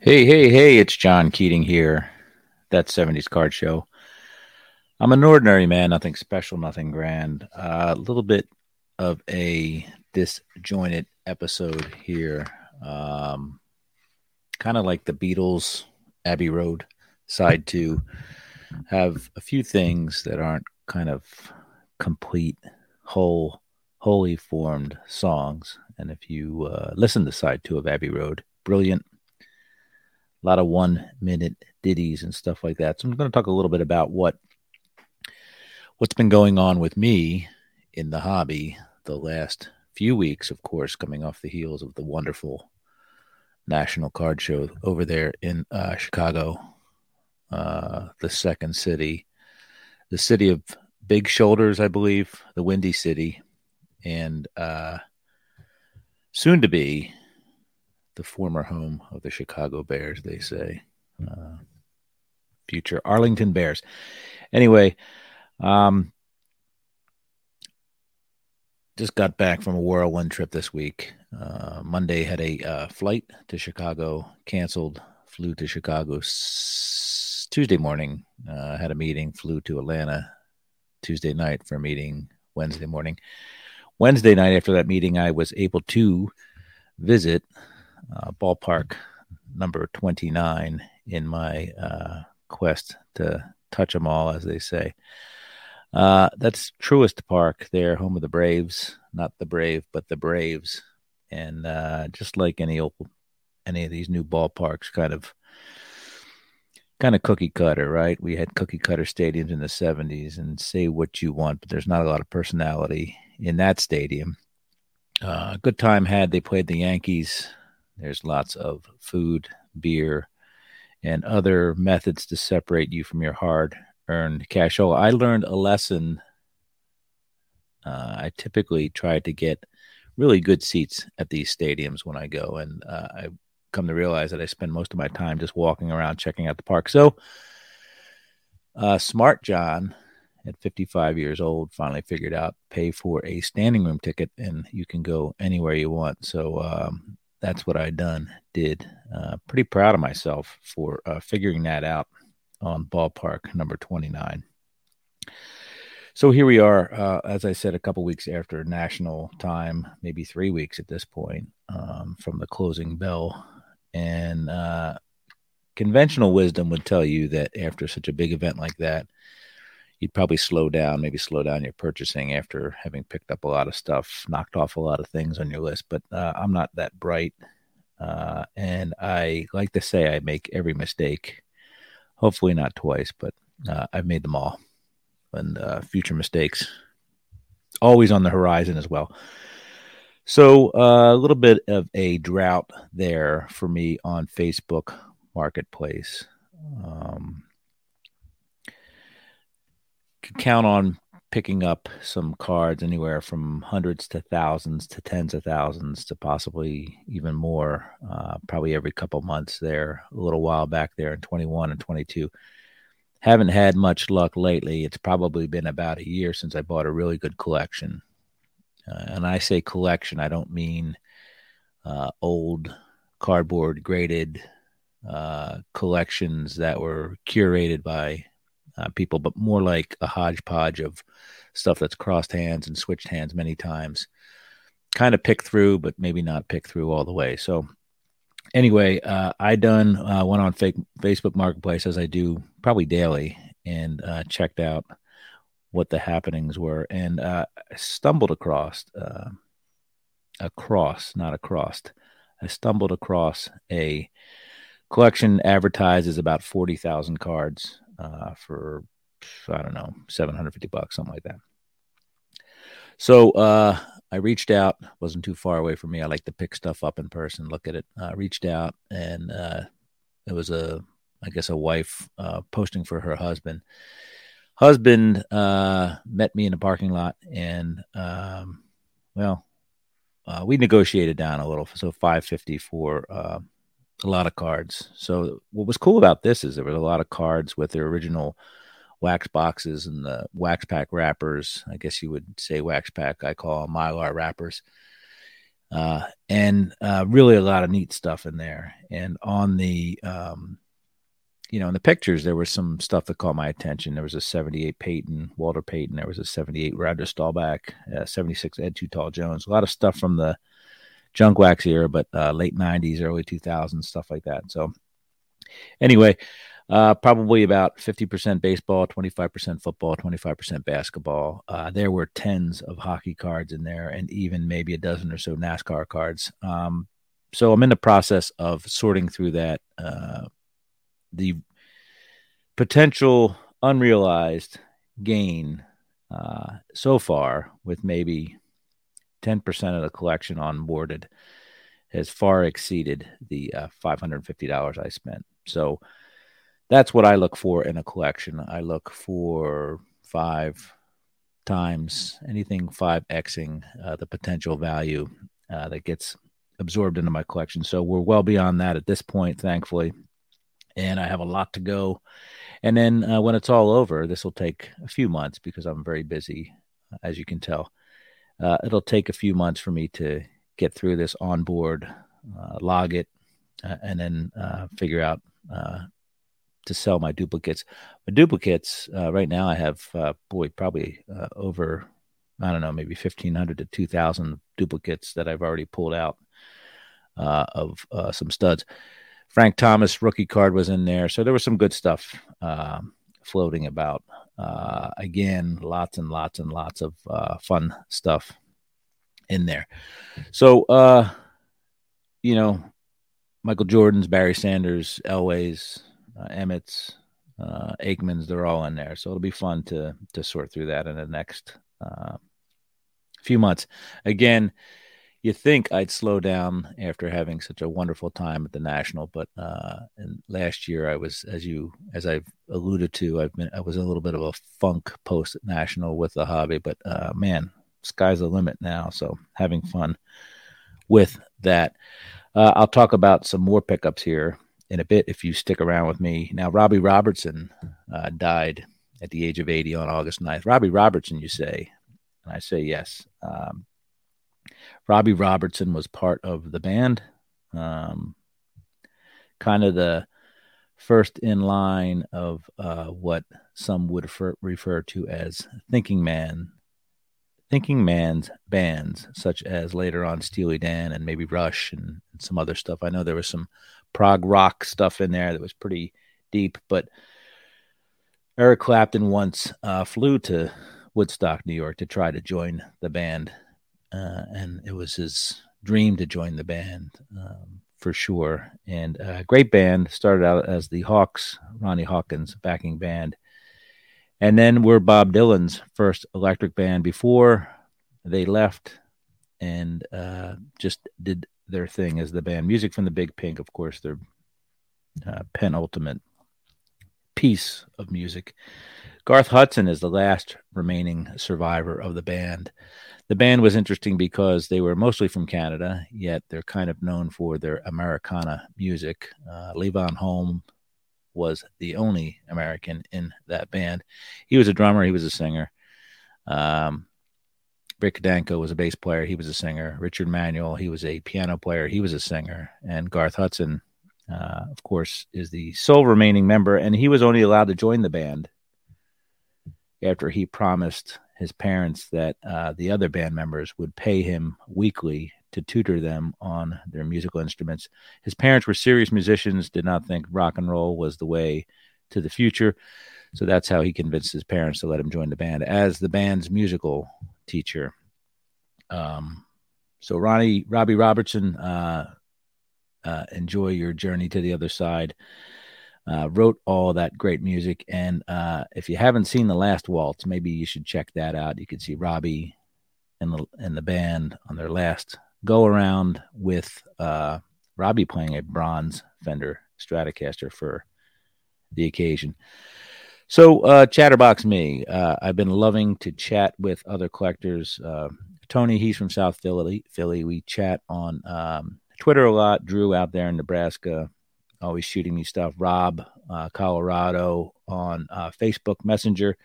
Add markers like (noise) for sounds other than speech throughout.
Hey, hey, hey, it's John Keating here. That 70s card show. I'm an ordinary man, nothing special, nothing grand. A uh, little bit of a disjointed episode here. Um, kind of like the Beatles, Abbey Road, side two. Have a few things that aren't kind of complete, whole, wholly formed songs. And if you uh, listen to side two of Abbey Road, brilliant a lot of one minute ditties and stuff like that. So I'm going to talk a little bit about what what's been going on with me in the hobby the last few weeks, of course, coming off the heels of the wonderful national card show over there in uh, Chicago, uh, the second city, the city of big shoulders, I believe, the Windy City, and uh, soon to be the former home of the Chicago Bears, they say. Uh, future Arlington Bears. Anyway, um, just got back from a whirlwind trip this week. Uh, Monday had a uh, flight to Chicago, canceled, flew to Chicago s- Tuesday morning, uh, had a meeting, flew to Atlanta Tuesday night for a meeting Wednesday morning. Wednesday night after that meeting, I was able to visit uh, ballpark number 29 in my uh, quest to touch them all, as they say. Uh, that's Truist Park there, home of the Braves, not the Brave, but the Braves. And uh, just like any old, any of these new ballparks, kind of, kind of cookie cutter, right? We had cookie cutter stadiums in the '70s, and say what you want, but there's not a lot of personality in that stadium. Uh, good time had. They played the Yankees there's lots of food, beer, and other methods to separate you from your hard earned cash. Oh, I learned a lesson. Uh, I typically try to get really good seats at these stadiums when I go, and uh, I come to realize that I spend most of my time just walking around checking out the park. So, uh, Smart John at 55 years old finally figured out pay for a standing room ticket and you can go anywhere you want. So um, that's what I done did. Uh, pretty proud of myself for uh, figuring that out on ballpark number 29. So here we are, uh, as I said, a couple weeks after national time, maybe three weeks at this point um, from the closing bell. And uh, conventional wisdom would tell you that after such a big event like that, you'd probably slow down, maybe slow down your purchasing after having picked up a lot of stuff, knocked off a lot of things on your list. But uh, I'm not that bright. Uh, and I like to say I make every mistake. Hopefully not twice, but uh, I've made them all. And uh, future mistakes always on the horizon as well. So uh, a little bit of a drought there for me on Facebook Marketplace. Um, could count on picking up some cards anywhere from hundreds to thousands to tens of thousands to possibly even more, uh, probably every couple months there, a little while back there in 21 and 22. Haven't had much luck lately. It's probably been about a year since I bought a really good collection. Uh, and I say collection, I don't mean uh, old cardboard graded uh, collections that were curated by uh, people, but more like a hodgepodge of stuff that's crossed hands and switched hands many times. Kind of pick through, but maybe not pick through all the way. So, anyway, uh, I done uh, went on fake Facebook Marketplace as I do probably daily, and uh, checked out what the happenings were, and uh, stumbled across uh, across, not across. I stumbled across a collection advertises about 40,000 cards uh, for I don't know, 750 bucks, something like that. So uh, I reached out, wasn't too far away from me. I like to pick stuff up in person, look at it. I uh, reached out, and uh, it was a, I guess, a wife uh, posting for her husband. Husband uh, met me in a parking lot, and um, well, uh, we negotiated down a little, so 550 for uh, a lot of cards. So what was cool about this is there was a lot of cards with their original wax boxes and the wax pack wrappers. I guess you would say wax pack. I call them mylar wrappers. Uh, and uh, really a lot of neat stuff in there. And on the, um, you know, in the pictures, there was some stuff that caught my attention. There was a 78 Payton, Walter Payton. There was a 78 Roger Staubach, uh, 76 Ed Too Tall Jones. A lot of stuff from the junk wax era, but uh, late 90s, early 2000s, stuff like that. So, anyway, uh, probably about 50% baseball, 25% football, 25% basketball. Uh, there were tens of hockey cards in there and even maybe a dozen or so NASCAR cards. Um, so I'm in the process of sorting through that. Uh, the potential unrealized gain uh, so far, with maybe 10% of the collection onboarded, has far exceeded the uh, $550 I spent. So, that's what I look for in a collection. I look for five times anything five xing uh, the potential value uh, that gets absorbed into my collection. So we're well beyond that at this point, thankfully. And I have a lot to go. And then uh, when it's all over, this will take a few months because I'm very busy, as you can tell. Uh, it'll take a few months for me to get through this on board, uh, log it, uh, and then figure out to sell my duplicates. My duplicates uh, right now I have uh, boy probably uh, over I don't know maybe fifteen hundred to two thousand duplicates that I've already pulled out uh, of uh, some studs. Frank Thomas rookie card was in there, so there was some good stuff floating about. Uh, again, lots and lots and lots of fun stuff in there. So, you know, Michael Jordan's, Barry Sanders, Elway's, uh, Emmitt's, uh, Aikman's, they're all in there. So it'll be fun to to sort through that in the next uh, few months. Again, you think I'd slow down after having such a wonderful time at the national, but uh, and last year I was, as you as I've alluded to, I've been I was a little bit of a funk post national with the hobby, but uh, man, sky's the limit now. So having fun with that. Uh, I'll talk about some more pickups here in a bit if you stick around with me. Now, Robbie Robertson uh, died at the age of 80 on August 9th. Robbie Robertson, you say? And I say yes. Um, Robbie Robertson was part of the band, um, kind of the first in line of uh, what some would refer, refer to as thinking man thinking man's bands such as later on steely dan and maybe rush and, and some other stuff i know there was some prog rock stuff in there that was pretty deep. But Eric Clapton once uh, flew to Woodstock, New York, to try to join the band, uh, and it was his dream to join the band um, for sure. And a great band started out as the Hawks, Ronnie Hawkins backing band, and then we're Bob Dylan's first electric band before they left and uh, just did their thing as the band. Music from the Big Pink, of course, their uh, penultimate piece of music. Garth Hudson is the last remaining survivor of the band. The band was interesting because they were mostly from Canada, yet they're kind of known for their Americana music. Uh, Levon Helm was the only American in that band. He was a drummer, he was a singer. Um, Rick Danko was a bass player. He was a singer. Richard Manuel, he was a piano player. He was a singer. And Garth Hudson, uh, of course, is the sole remaining member. And he was only allowed to join the band after he promised his parents that uh, the other band members would pay him weekly to tutor them on their musical instruments. His parents were serious musicians, did not think rock and roll was the way to the future. So that's how he convinced his parents to let him join the band as the band's musical teacher. Um, so Ronnie Robbie Robertson, uh, uh, enjoy your journey to the other side. Uh, wrote all that great music, and uh, if you haven't seen the last waltz, maybe you should check that out. You can see Robbie and the and the band on their last go around with uh, Robbie playing a bronze Fender Stratocaster for the occasion. So, uh, Chatterbox me, uh, I've been loving to chat with other collectors. Uh, Tony, he's from South Philly. Philly, we chat on um, Twitter a lot. Drew out there in Nebraska, always shooting me stuff. Rob, uh, Colorado, on uh, Facebook Messenger,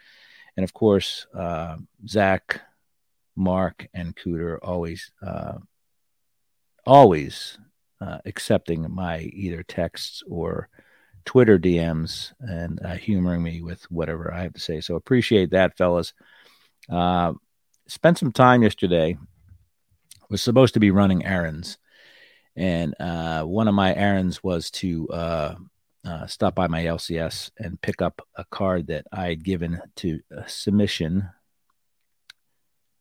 and of course uh, Zach, Mark, and Cooter always always uh, accepting my either texts or Twitter DMs and uh, humoring me with whatever I have to say. So appreciate that, fellas. Uh, spent some time yesterday. Was supposed to be running errands, and uh, one of my errands was to uh, uh, stop by my LCS and pick up a card that I had given to submission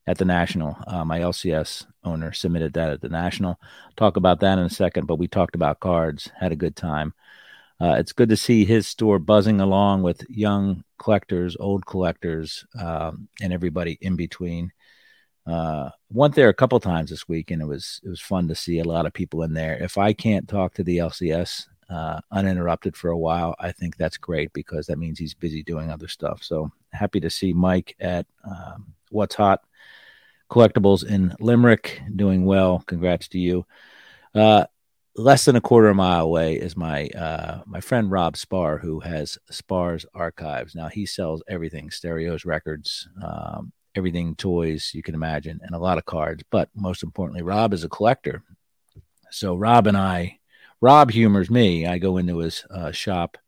at the National. Uh, my LCS owner submitted that at the National. Talk about that in a second, but we talked about cards, had a good time. Uh, it's good to see his store buzzing along with young collectors, old collectors, um, and everybody in between. Uh, went there a couple times this week, and it was it was fun to see a lot of people in there. If I can't talk to the LCS uh, uninterrupted for a while, I think that's great because that means he's busy doing other stuff. So happy to see Mike at um, What's Hot Collectibles in Limerick doing well. Congrats to you. Uh, less than a quarter mile away is my uh, my friend Rob Spar, who has Spar's Archives. Now he sells everything: stereos, records, um, everything, toys you can imagine, and a lot of cards. But most importantly, Rob is a collector. So Rob and I Rob humors me. I go into his uh, shop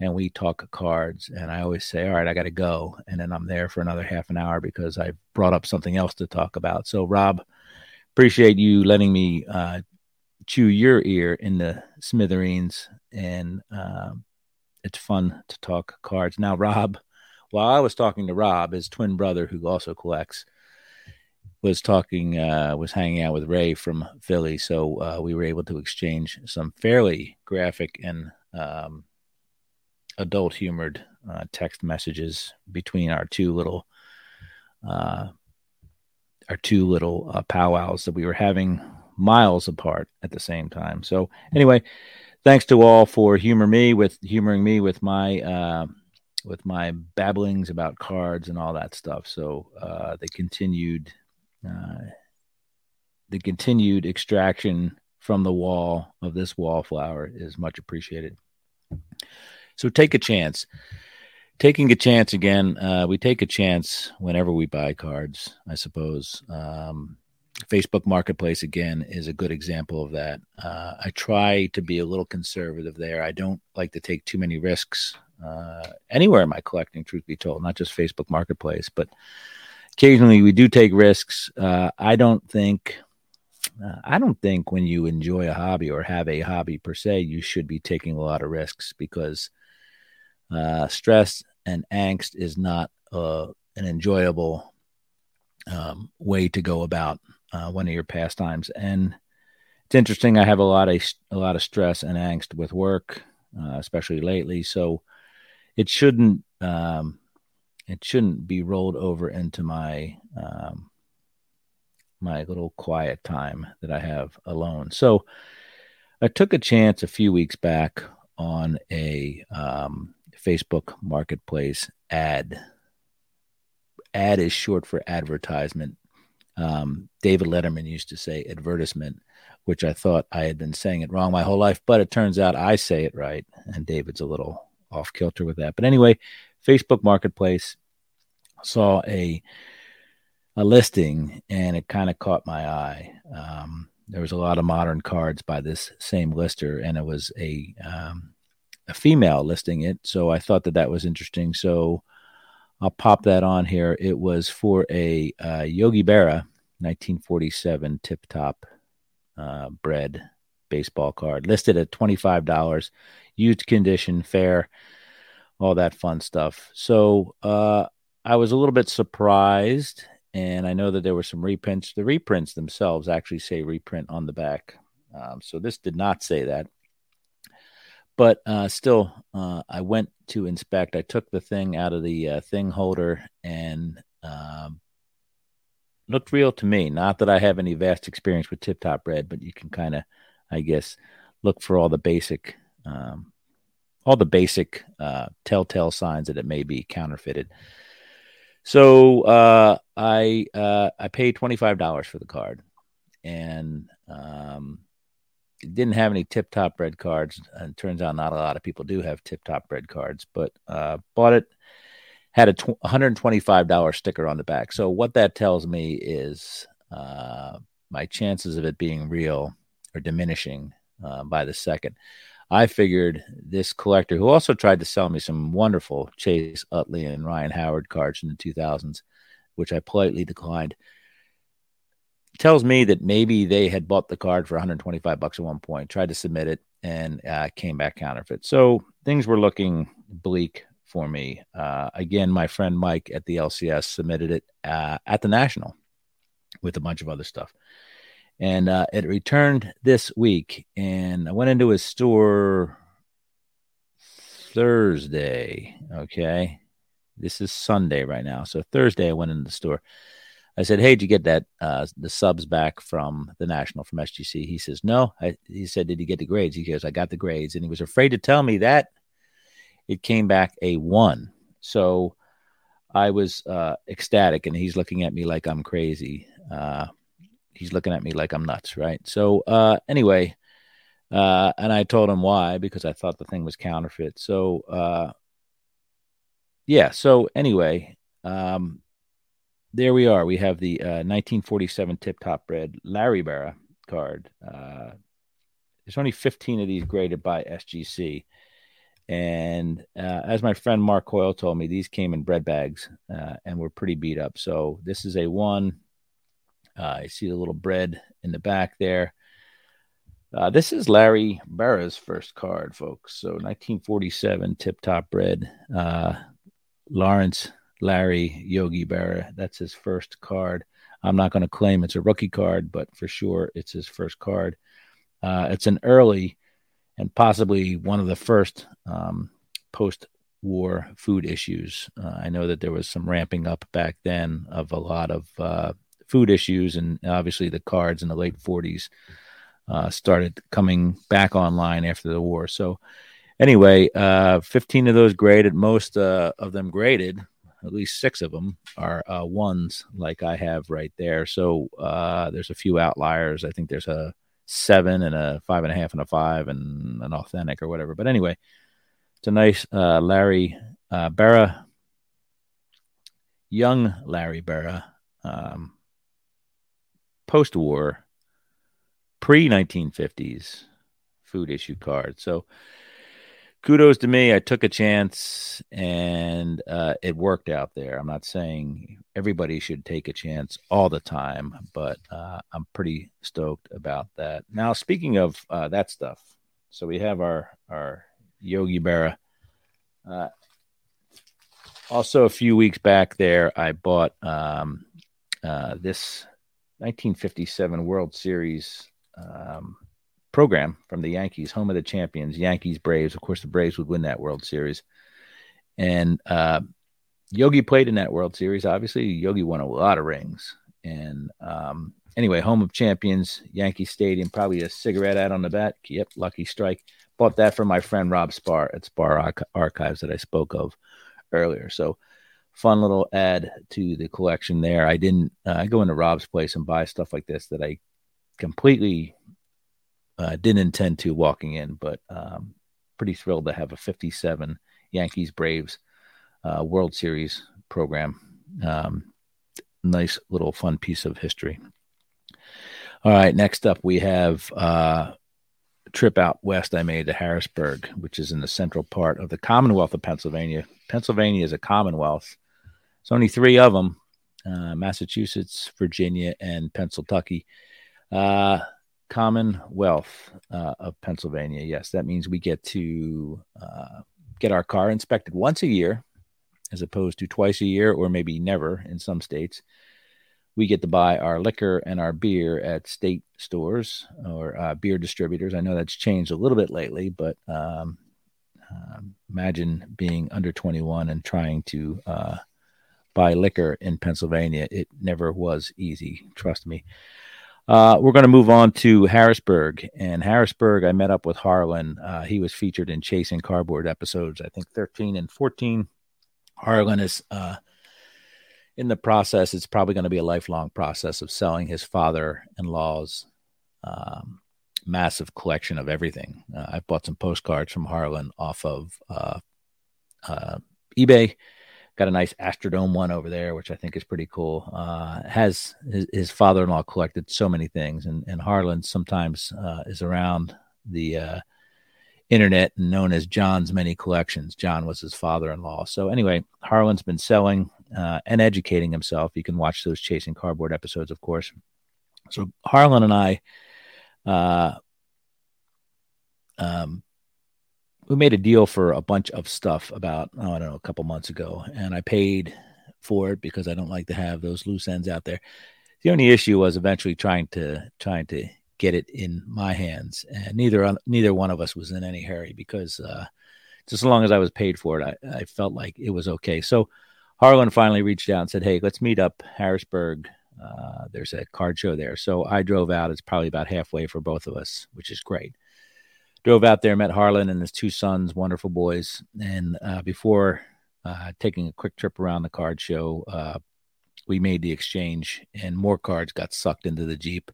and we talk cards, and I always say, "All right, I got to go," and then I'm there for another half an hour because I brought up something else to talk about. So, Rob, appreciate you letting me uh, chew your ear in the smithereens, and uh, it's fun to talk cards. Now, Rob, while I was talking to Rob, his twin brother, who also collects, was talking, uh, was hanging out with Ray from Philly, so uh, we were able to exchange some fairly graphic and um, adult humored uh, text messages between our two little, uh, our two little uh, powwows that we were having miles apart at the same time. So anyway, thanks to all for humor me with humoring me with my uh, with my babblings about cards and all that stuff. So uh, they continued uh, the continued extraction from the wall of this wallflower is much appreciated. So take a chance. Taking a chance again, uh, we take a chance whenever we buy cards, I suppose. Um, Facebook Marketplace, again, is a good example of that. Uh, I try to be a little conservative there. I don't like to take too many risks uh, anywhere in my collecting, truth be told, not just Facebook Marketplace, but occasionally we do take risks. Uh, I don't think. Uh, I don't think when you enjoy a hobby or have a hobby per se, you should be taking a lot of risks because uh, stress and angst is not uh, an enjoyable um, way to go about uh, one of your pastimes. And it's interesting. I have a lot of a lot of stress and angst with work, uh, especially lately. So it shouldn't um, it shouldn't be rolled over into my um, my little quiet time that I have alone. So I took a chance a few weeks back on a um, Facebook Marketplace ad. Ad is short for advertisement. Um, David Letterman used to say advertisement, which I thought I had been saying it wrong my whole life, but it turns out I say it right, and David's a little off kilter with that. But anyway, Facebook Marketplace saw a a listing and it kind of caught my eye. Um, there was a lot of modern cards by this same lister, and it was a um, a female listing it. So I thought that that was interesting. So I'll pop that on here. It was for a uh, Yogi Berra 1947 tip top uh, bread baseball card listed at $25, used condition, fair, all that fun stuff. So uh, I was a little bit surprised, and I know that there were some reprints. The reprints themselves actually say reprint on the back. Um, so this did not say that. But uh, still, uh, I went to inspect. I took the thing out of the uh, thing holder and um, looked real to me. Not that I have any vast experience with tip top Bread, but you can kind of, I guess, look for all the basic um, all the basic uh, telltale signs that it may be counterfeited. So uh, I uh, I paid twenty five dollars for the card, and um, didn't have any tip top bread cards. And turns out not a lot of people do have tip top bread cards, but uh, bought it. Had a one hundred twenty five dollar sticker on the back. So what that tells me is uh, my chances of it being real are diminishing uh, by the second. I figured this collector, who also tried to sell me some wonderful Chase Utley and Ryan Howard cards in the 2000s, which I politely declined, tells me that maybe they had bought the card for 125 bucks at one point, tried to submit it, and uh, came back counterfeit. So things were looking bleak for me. Uh, again, my friend Mike at the LCS submitted it uh, at the National with a bunch of other stuff and uh, it returned this week. And I went into his store Thursday. Okay, this is Sunday right now, so Thursday I went into the store. I said, "Hey, did you get that uh, the subs back from the national from SGC?" He says, "No." I, he said, "Did you get the grades?" He goes, "I got the grades," and he was afraid to tell me that it came back a one. So I was uh, ecstatic, and he's looking at me like I'm crazy. Uh, he's looking at me like I'm nuts, right? So uh, anyway, uh, and I told him why because I thought the thing was counterfeit. So uh, yeah, so anyway, um, there we are. We have the uh, 1947 Tip Top Bread Larry Berra card. Uh, there's only 15 of these graded by SGC. And uh, as my friend Mark Coyle told me, these came in bread bags uh, and were pretty beat up. So this is a one uh, I see the little bread in the back there. Uh, this is Larry Berra's first card, folks. So 1947 Tip Top Bread. Uh, Lawrence Larry Yogi Berra. That's his first card. I'm not going to claim it's a rookie card, but for sure it's his first card. Uh, it's an early and possibly one of the first um, post war food issues. Uh, I know that there was some ramping up back then of a lot of uh, food issues, and obviously the cards in the late 40s uh, started coming back online after the war. So, anyway, uh, 15 of those graded, most uh, of them graded, at least six of them are uh, ones like I have right there. So, uh, there's a few outliers. I think there's a seven and a five and a half and a five and an authentic or whatever. But anyway, it's a nice uh, Larry Berra, young Larry Berra. Um, post war, pre 1950s food issue card. So kudos to me. I took a chance and uh, it worked out there. I'm not saying everybody should take a chance all the time, but uh, I'm pretty stoked about that. Now, speaking of uh, that stuff, so we have our our Yogi Berra. Uh, also, a few weeks back there, I bought um, uh, this 1957 World Series um, program from the Yankees, home of the champions, Yankees Braves. Of course, the Braves would win that World Series, and uh, Yogi played in that World Series. Obviously, Yogi won a lot of rings, and um, anyway, home of champions, Yankee Stadium. Probably a cigarette ad on the back. Yep, lucky strike. Bought that from my friend Rob Spar at Spar Archives that I spoke of earlier. So fun little add to the collection there. I didn't uh, go into Rob's place and buy stuff like this that I completely uh, didn't intend to walking in, but um, pretty thrilled to have a 57 Yankees Braves uh, World Series program. Um, nice little fun piece of history. All right, next up we have uh, trip out west I made to Harrisburg, which is in the central part of the Commonwealth of Pennsylvania. Pennsylvania is a commonwealth there's only three of them uh, Massachusetts, Virginia, and Pennsylvania. Uh, Commonwealth uh, of Pennsylvania. Yes, that means we get to uh, get our car inspected once a year as opposed to twice a year or maybe never in some states. We get to buy our liquor and our beer at state stores or uh, beer distributors. I know that's changed a little bit lately, but um, uh, imagine being under 21 and trying to uh, buy liquor in Pennsylvania. It never was easy, trust me. Uh, we're going to move on to Harrisburg. And Harrisburg, I met up with Harlan. Uh, he was featured in Chasing Cardboard episodes, I think 13 and 14. Harlan is uh, in the process, it's probably going to be a lifelong process of selling his father in law's um, massive collection of everything. Uh, I bought some postcards from Harlan off of uh, uh, eBay got a nice Astrodome one over there, which I think is pretty cool. Uh, has his, his, father-in-law collected so many things, and and Harlan sometimes uh, is around the uh, internet and known as John's Many Collections. John was his father-in-law. So anyway, Harlan's been selling uh, and educating himself. You can watch those Chasing Cardboard episodes, of course. So Harlan and I, uh, um, we made a deal for a bunch of stuff about oh, I don't know a couple months ago, and I paid for it because I don't like to have those loose ends out there. The only issue was eventually trying to trying to get it in my hands, and neither neither one of us was in any hurry because uh, just as long as I was paid for it, I, I felt like it was okay. So Harlan finally reached out and said, "Hey, let's meet up Harrisburg. Uh, there's a card show there." So I drove out. It's probably about halfway for both of us, which is great drove out there, met Harlan and his two sons, wonderful boys. And uh, before uh, taking a quick trip around the card show, uh, we made the exchange, and more cards got sucked into the Jeep.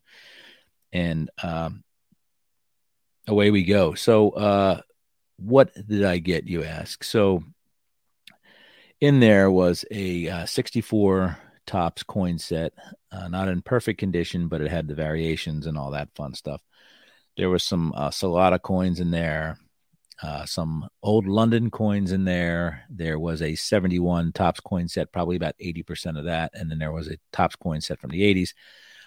And um, away we go. So, uh, what did I get, you ask? So, in there was a uh, 64 Topps coin set, uh, not in perfect condition, but it had the variations and all that fun stuff. There was some uh, coins in there, uh, some old London coins in there. There was a 71 Topps coin set, probably about 80% of that. And then there was a Topps coin set from the 80s.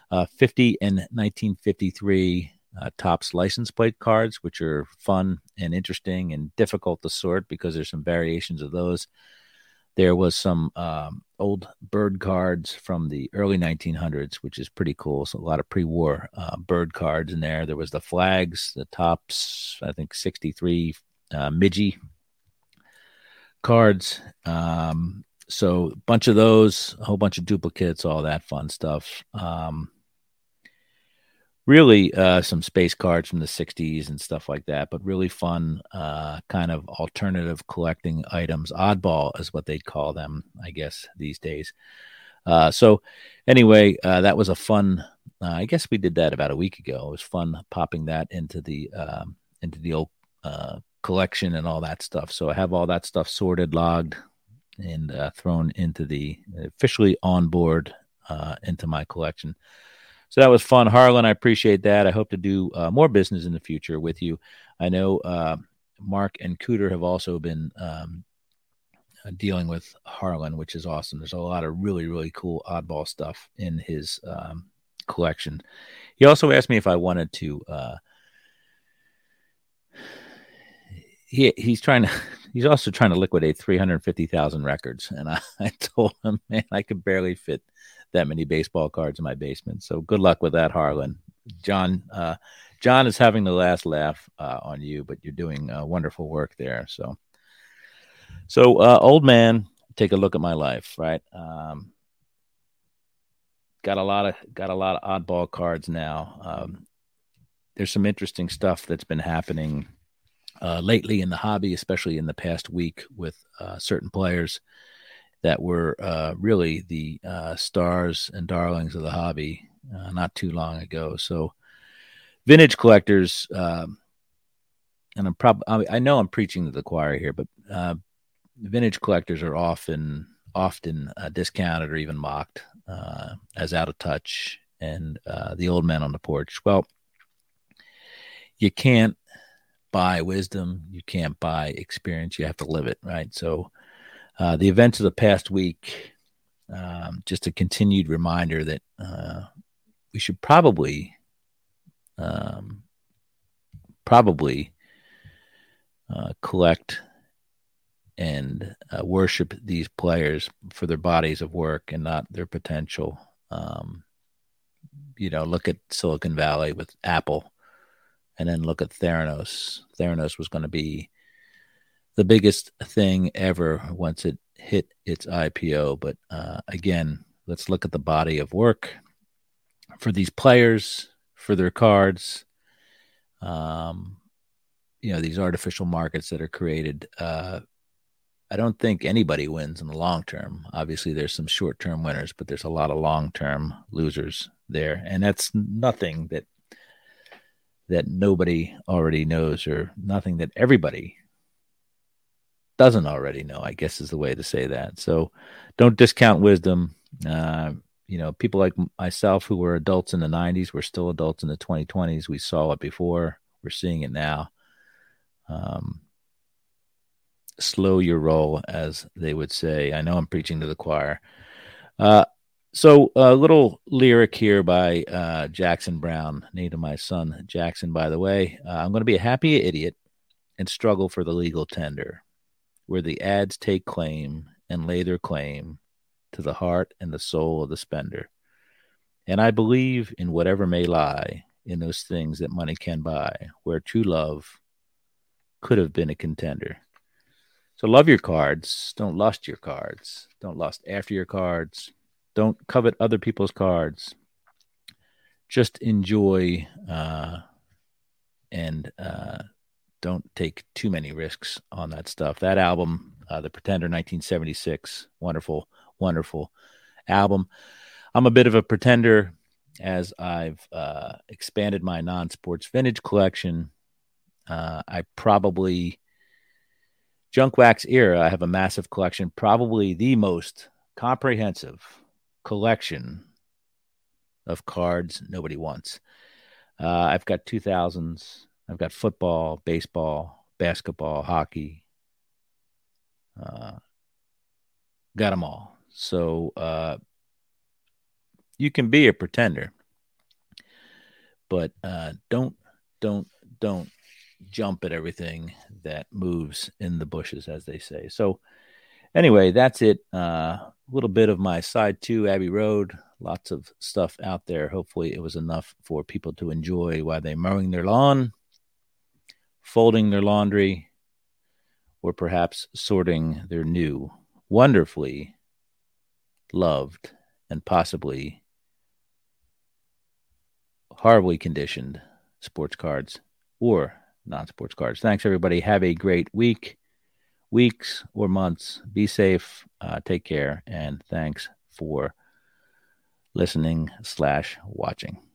Uh, 50 and 1953 uh, Topps license plate cards, which are fun and interesting and difficult to sort because there's some variations of those. There was some um, old bird cards from the early 1900s, which is pretty cool. So a lot of pre-war uh, bird cards in there. There was the flags, the Topps, I think 63 uh, Midgee cards. Um, so a bunch of those, a whole bunch of duplicates, all that fun stuff. Um, really uh, some space cards from the 60s and stuff like that but really fun uh, kind of alternative collecting items oddball is what they'd call them i guess these days. Uh, so anyway uh, that was a fun uh, i guess we did that about a week ago. It was fun popping that into the um, into the old uh, collection and all that stuff. So i have all that stuff sorted logged and thrown into the officially on board into my collection so that was fun, Harlan. I appreciate that. I hope to do uh, more business in the future with you. I know uh, Mark and Cooter have also been um, uh, dealing with Harlan, which is awesome. There's a lot of really, really cool oddball stuff in his um, collection. He also asked me if I wanted to. Uh, he he's trying to. (laughs) He's also trying to liquidate 350,000 records, and I, (laughs) I told him, man, I could barely fit that many baseball cards in my basement. So good luck with that, Harlan. John, uh, John is having the last laugh uh, on you, but you're doing uh, wonderful work there. So, so uh, old man, take a look at my life, right? Um, got a lot of got a lot of oddball cards now. Um, there's some interesting stuff that's been happening uh, lately in the hobby, especially in the past week with uh, certain players that were uh, really the uh, stars and darlings of the hobby uh, not too long ago. So, vintage collectors, um, and I'm probably I know I'm preaching to the choir here, but uh, vintage collectors are often often uh, discounted or even mocked uh, as out of touch and the old man on the porch. Well, you can't buy wisdom, you can't buy experience. You have to live it, right? So uh, the events of the past week, um, just a continued reminder that uh, we should probably, um, probably uh, collect and uh, worship these players for their bodies of work and not their potential. Um, you know, look at Silicon Valley with Apple, and then look at Theranos. Theranos was going to be the biggest thing ever once it hit its IPO. But uh, again, let's look at the body of work for these players, for their cards. Um, you know, these artificial markets that are created. Uh, I don't think anybody wins in the long term. Obviously, there's some short term winners, but there's a lot of long term losers there, and that's nothing that that nobody already knows, or nothing that everybody doesn't already know, I guess is the way to say that. So don't discount wisdom. Uh, you know, people like myself who were adults in the 90s, we're still adults in the 2020s. We saw it before, we're seeing it now. Um, slow your roll, as they would say. I know I'm preaching to the choir. Uh, so a little lyric here by uh, Jackson Browne, name of my son Jackson. By the way, uh, I'm going to be a happy idiot and struggle for the legal tender, where the ads take claim and lay their claim to the heart and the soul of the spender. And I believe in whatever may lie in those things that money can buy, where true love could have been a contender. So love your cards. Don't lust your cards. Don't lust after your cards don't covet other people's cards. Just enjoy uh, and uh, don't take too many risks on that stuff. That album, uh, The Pretender 1976, wonderful, wonderful album. I'm a bit of a pretender as I've uh, expanded my non sports vintage collection. Uh, I probably, junk wax era, I have a massive collection, probably the most comprehensive collection of cards nobody wants. Uh, I've got 2000s. I've got football, baseball, basketball, hockey. Uh, got them all. So uh, you can be a pretender, but uh, don't, don't, don't jump at everything that moves in the bushes, as they say. So anyway, that's it. Uh, a little bit of my side two, Abbey Road. Lots of stuff out there. Hopefully, it was enough for people to enjoy while they're mowing their lawn, folding their laundry, or perhaps sorting their new, wonderfully loved, and possibly horribly conditioned sports cards or non sports cards. Thanks, everybody. Have a great week weeks or months. Be safe. Uh, take care. And thanks for listening slash watching.